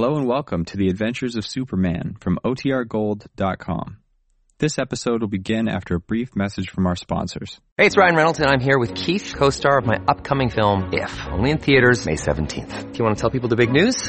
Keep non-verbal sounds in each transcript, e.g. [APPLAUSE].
Hello and welcome to the Adventures of Superman from OTRGold.com. This episode will begin after a brief message from our sponsors. Hey, it's Ryan Reynolds, and I'm here with Keith, co star of my upcoming film, If, only in theaters, May 17th. Do you want to tell people the big news?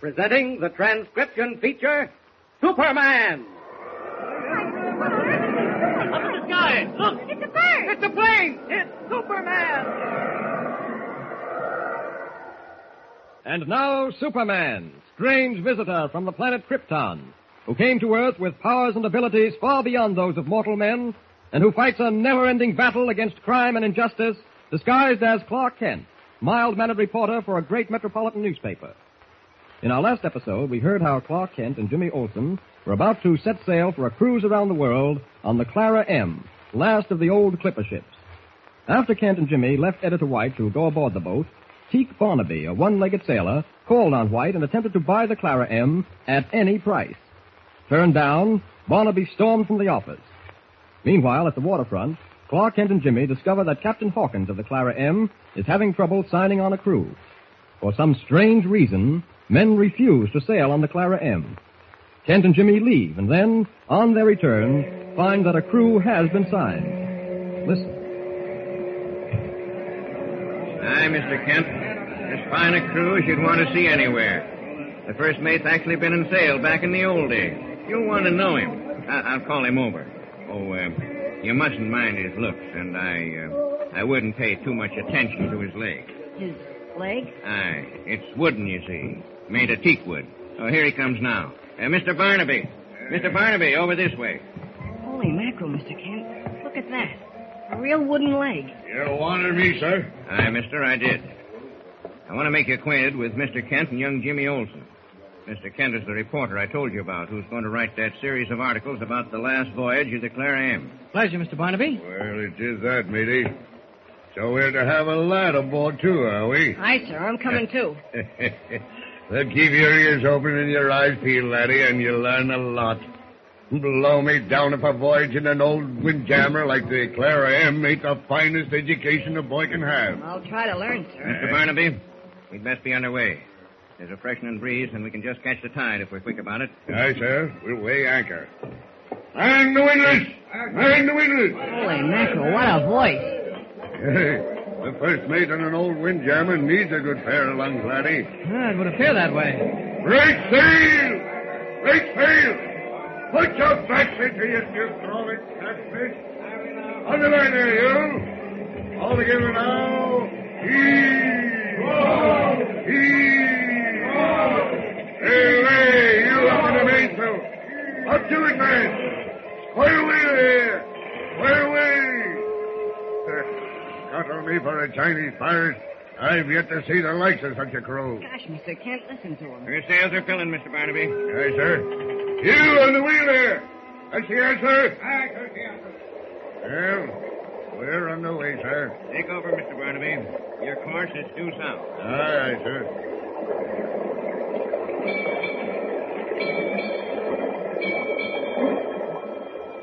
Presenting the transcription feature, Superman. Up in the sky! Look! It's a bird! It's a plane! It's Superman! And now, Superman, strange visitor from the planet Krypton, who came to Earth with powers and abilities far beyond those of mortal men, and who fights a never-ending battle against crime and injustice, disguised as Clark Kent, mild-mannered reporter for a great metropolitan newspaper. In our last episode, we heard how Clark Kent and Jimmy Olsen were about to set sail for a cruise around the world on the Clara M, last of the old clipper ships. After Kent and Jimmy left Editor White to go aboard the boat, Teak Barnaby, a one-legged sailor, called on White and attempted to buy the Clara M at any price. Turned down, Barnaby stormed from the office. Meanwhile, at the waterfront, Clark Kent and Jimmy discover that Captain Hawkins of the Clara M is having trouble signing on a crew. For some strange reason, men refuse to sail on the Clara M. Kent and Jimmy leave, and then, on their return, find that a crew has been signed. Listen. Aye, Mr. Kent. As fine a crew as you'd want to see anywhere. The first mate's actually been in sail back in the old days. You'll want to know him. I- will call him over. Oh, uh, you mustn't mind his looks, and I, uh, I wouldn't pay too much attention to his legs. His leg? Aye, it's wooden, you see. Made of teak wood. Oh, here he comes now. Uh, Mr. Barnaby. Mr. Barnaby, over this way. Holy mackerel, Mr. Kent. Look at that. A real wooden leg. You wanted me, sir? Aye, mister, I did. I want to make you acquainted with Mr. Kent and young Jimmy Olsen. Mr. Kent is the reporter I told you about, who's going to write that series of articles about the last voyage of the Clara M. Pleasure, Mr. Barnaby. Well, it is that, matey. So we're to have a lad aboard, too, are we? Aye, sir. I'm coming, too. [LAUGHS] well, keep your ears open and your eyes peeled, laddie, and you'll learn a lot. Blow me down if a voyage in an old windjammer like the Clara M ain't the finest education a boy can have. I'll try to learn, sir. Mr. Barnaby, we'd best be underway. There's a freshening breeze, and we can just catch the tide if we're quick about it. Aye, sir. We'll weigh anchor. And the windlass! And the windlass! Holy mackerel, what a voice. The first mate on an old windjammer needs a good pair of lungs, laddie. Ah, it would appear that way. Break sail! Break sail! Put your backs into your you crawling catfish. On the line there, you. All together now. Heave! Heave! Hey, hey, you up in the mainsail. Up to it, man. Square away there. Square away. Cut on me for a Chinese pirate. I've yet to see the likes of such a crew. Gosh, Mr. Kent, listen to him. Your sails are filling, Mr. Barnaby. Aye, sir. You on the wheel there. That's the answer. Aye, that's the answer. Well, we're on the way, sir. Take over, Mr. Barnaby. Your course is due south. Aye, aye, sir.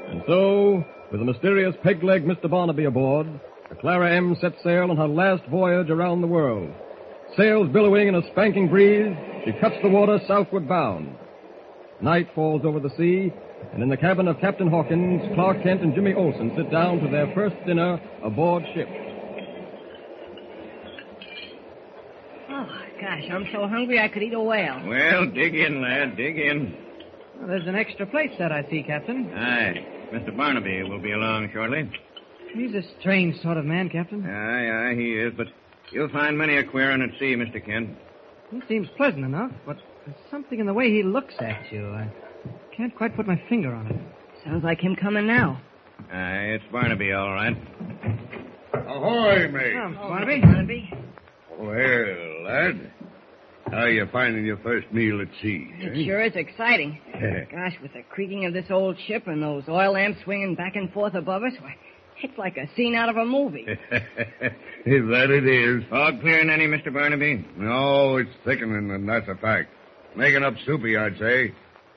And so, With the mysterious peg-leg Mr. Barnaby aboard, the Clara M sets sail on her last voyage around the world. Sails billowing in a spanking breeze, she cuts the water southward bound. Night falls over the sea, and in the cabin of Captain Hawkins, Clark Kent and Jimmy Olsen sit down to their first dinner aboard ship. Oh, gosh, I'm so hungry I could eat a whale. Well, dig in, lad, dig in. Well, there's an extra plate set, I see, Captain. Aye. Mr. Barnaby will be along shortly. He's a strange sort of man, Captain. Aye, aye, he is, but you'll find many a queer one at sea, Mr. Kent. He seems pleasant enough, but there's something in the way he looks at you. I can't quite put my finger on it. Sounds like him coming now. Aye, it's Barnaby, all right. Ahoy, mate. Oh, oh Barnaby. Barnaby. Well, lad, how are you finding your first meal at sea? Eh? It sure is exciting. Gosh, with the creaking of this old ship and those oil lamps swinging back and forth above us, why, it's like a scene out of a movie. [LAUGHS] that it is. Fog clearing any, Mr. Barnaby? No, it's thickening, and that's a fact. Making up soupy, I'd say.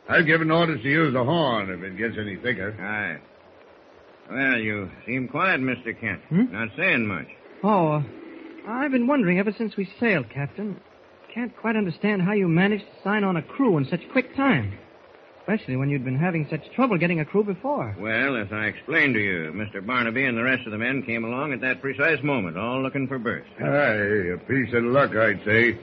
I've given orders to use the horn if it gets any thicker. Aye. Well, you seem quiet, Mr. Kent. Hmm? Not saying much. Oh, uh, I've been wondering ever since we sailed, Captain. Can't quite understand how you managed to sign on a crew in such quick time. Especially when you'd been having such trouble getting a crew before. Well, as I explained to you, Mr. Barnaby and the rest of the men came along at that precise moment, all looking for berths. Aye, a piece of luck, I'd say.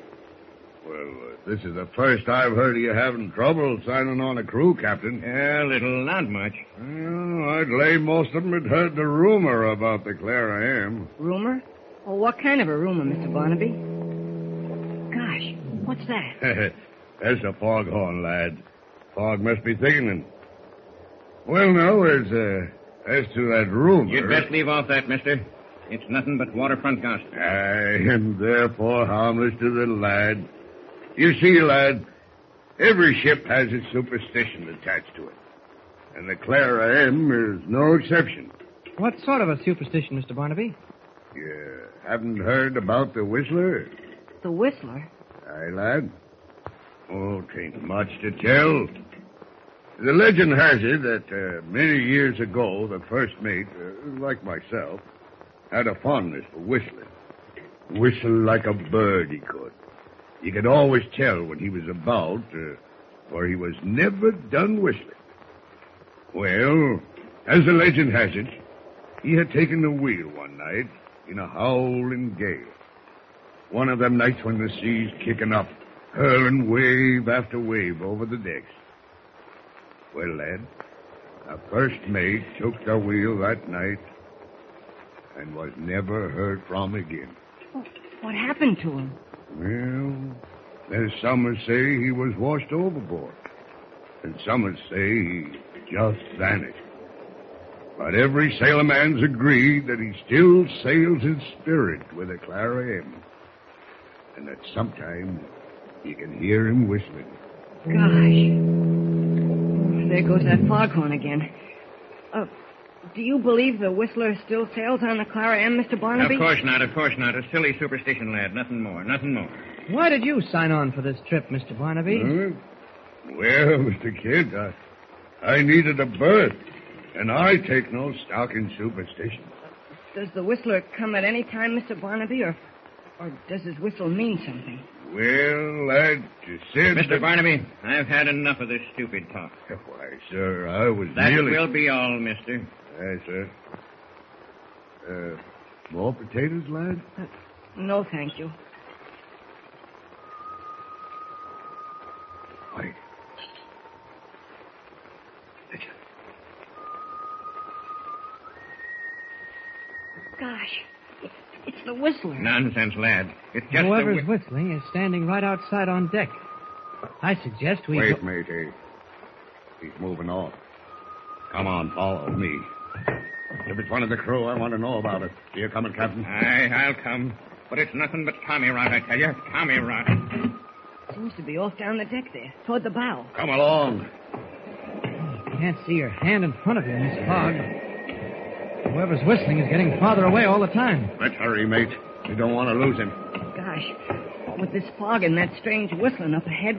Well, uh, this is the first I've heard of you having trouble signing on a crew, Captain. Yeah, little, not much. Well, I'd lay most of them had heard the rumor about the Clara M. Rumor? Oh, what kind of a rumor, Mr. Barnaby? Gosh, what's that? [LAUGHS] That's a foghorn, lad. Fog must be thickening. Well, now, as, uh, as to that rumor... You'd best leave off that, mister. It's nothing but waterfront gossip. Aye, and therefore harmless to the lad. You see, lad, every ship has its superstition attached to it. And the Clara M is no exception. What sort of a superstition, Mr. Barnaby? You haven't heard about the Whistler? The Whistler? Aye, lad. Oh, tain't much to tell. The legend has it that uh, many years ago, the first mate, uh, like myself, had a fondness for whistling. Whistle like a bird, he could. You could always tell when he was about, uh, for he was never done whistling. Well, as the legend has it, he had taken the wheel one night in a howling gale. One of them nights when the sea's kicking up, hurling wave after wave over the decks. Well, lad, the first mate took the wheel that night and was never heard from again. What happened to him? Well, there's some who say he was washed overboard, and some who say he just vanished. But every sailorman's agreed that he still sails in spirit with a Clara M. And that sometimes you can hear him whistling. Gosh. There goes that foghorn again. Uh, do you believe the Whistler still sails on the Clara M, Mr. Barnaby? Of course not, of course not. A silly superstition, lad. Nothing more, nothing more. Why did you sign on for this trip, Mr. Barnaby? Huh? Well, Mr. Kidd, I, I needed a berth, and I take no stock in superstition. Does the Whistler come at any time, Mr. Barnaby, or, or does his whistle mean something? Well, lad, you said... Mr. that- Barnaby, I've had enough of this stupid talk. Why, sir, I was That merely... will be all, mister. Aye, sir. Uh, more potatoes, lad? No, thank you. The Whistler. Nonsense, lad. It's just Whoever's whi- whistling is standing right outside on deck. I suggest we. Wait, go- matey. He's moving off. Come on, follow me. If it's one of the crew, I want to know about it. See you coming, Captain? Aye, I'll come. But it's nothing but Tommy rot, I tell you. Tommy rot. Seems to be off down the deck there, toward the bow. Come along. Can't see your hand in front of you in this fog. Whoever's whistling is getting farther away all the time. Let's hurry, mate. We don't want to lose him. Gosh, what with this fog and that strange whistling up ahead,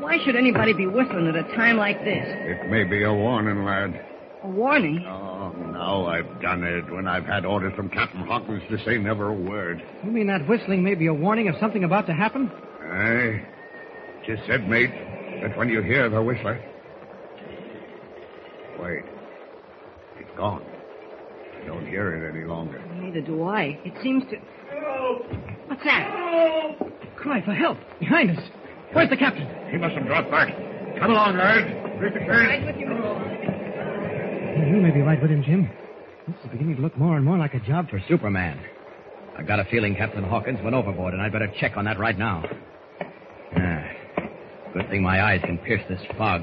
why should anybody be whistling at a time like this? It may be a warning, lad. A warning? Oh, Now I've done it when I've had orders from Captain Hawkins to say never a word. You mean that whistling may be a warning of something about to happen? Aye. Just said, mate, that when you hear the whistler. Wait. It's gone. I don't hear it any longer. Neither do I. It seems to. What's that? Cry for help. Behind us. Where's the captain? He must have dropped back. Come along, lads. Reach the Right with you. You may be right with him, Jim. This is beginning to look more and more like a job for Superman. I've got a feeling Captain Hawkins went overboard, and I'd better check on that right now. Ah, good thing my eyes can pierce this fog.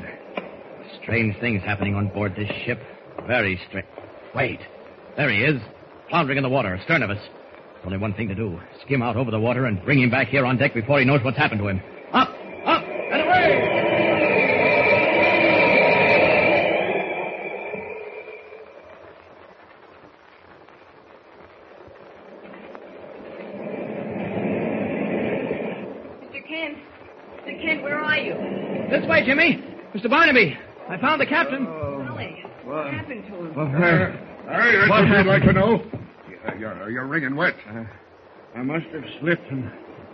Strange things happening on board this ship. Very strange. Wait. There he is. Floundering in the water, astern of us. Only one thing to do. Skim out over the water and bring him back here on deck before he knows what's happened to him. Up! Up! And away! Mr. Kent. Mr. Kent, where are you? This way, Jimmy. Mr. Barnaby. I found the captain. Oh. Golly, what happened to him? Hey, that's what, you'd like to know. You're, uh, you're, you're wringing wet. Uh, I must have slipped and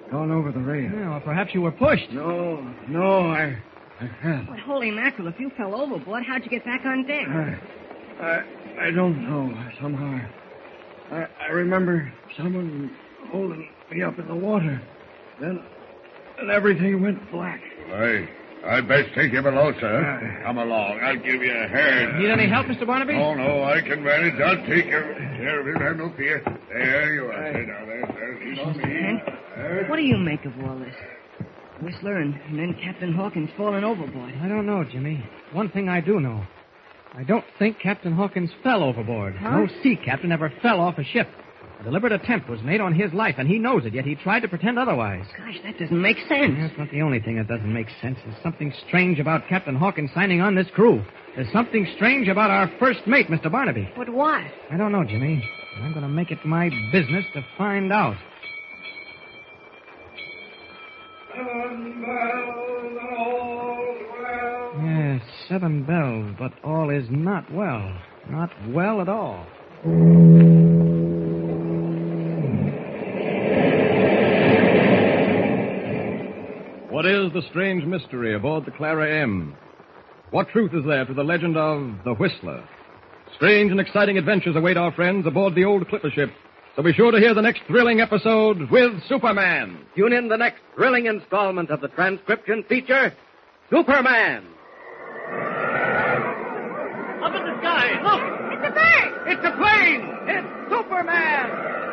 gone over the rail. Yeah, or perhaps you were pushed. No, no, I, I fell. But holy mackerel, if you fell overboard, how'd you get back on deck? I, I, I don't know. Somehow, I, I remember someone holding me up in the water. Then, then everything went black. Hey, I'd best take you below, sir. Uh, Come along. I'll give you a hand. Need any help, Mr. Barnaby? Oh, no, I can manage. I'll take care care of it. Have no fear. There you are. Sit down there, sir. Lean on me. Kent, what do you make of all this? Whistler and, and then Captain Hawkins falling overboard. I don't know, Jimmy. One thing I do know. I don't think Captain Hawkins fell overboard. Huh? No sea captain ever fell off a ship. A deliberate attempt was made on his life, and he knows it, yet he tried to pretend otherwise. Gosh, that doesn't make sense. That's not the only thing that doesn't make sense. There's something strange about Captain Hawkins signing on this crew. There's something strange about our first mate, Mr. Barnaby. But what? I don't know, Jimmy. I'm going to make it my business to find out. Yes, seven bells, but all is not well. Not well at all. What is the strange mystery aboard the Clara M? What truth is there to the legend of the Whistler? Strange and exciting adventures await our friends aboard the old clipper ship. So be sure to hear the next thrilling episode with Superman. Tune in the next thrilling installment of the transcription feature, Superman. Up in the sky, look! It's a bird! It's a plane! It's Superman!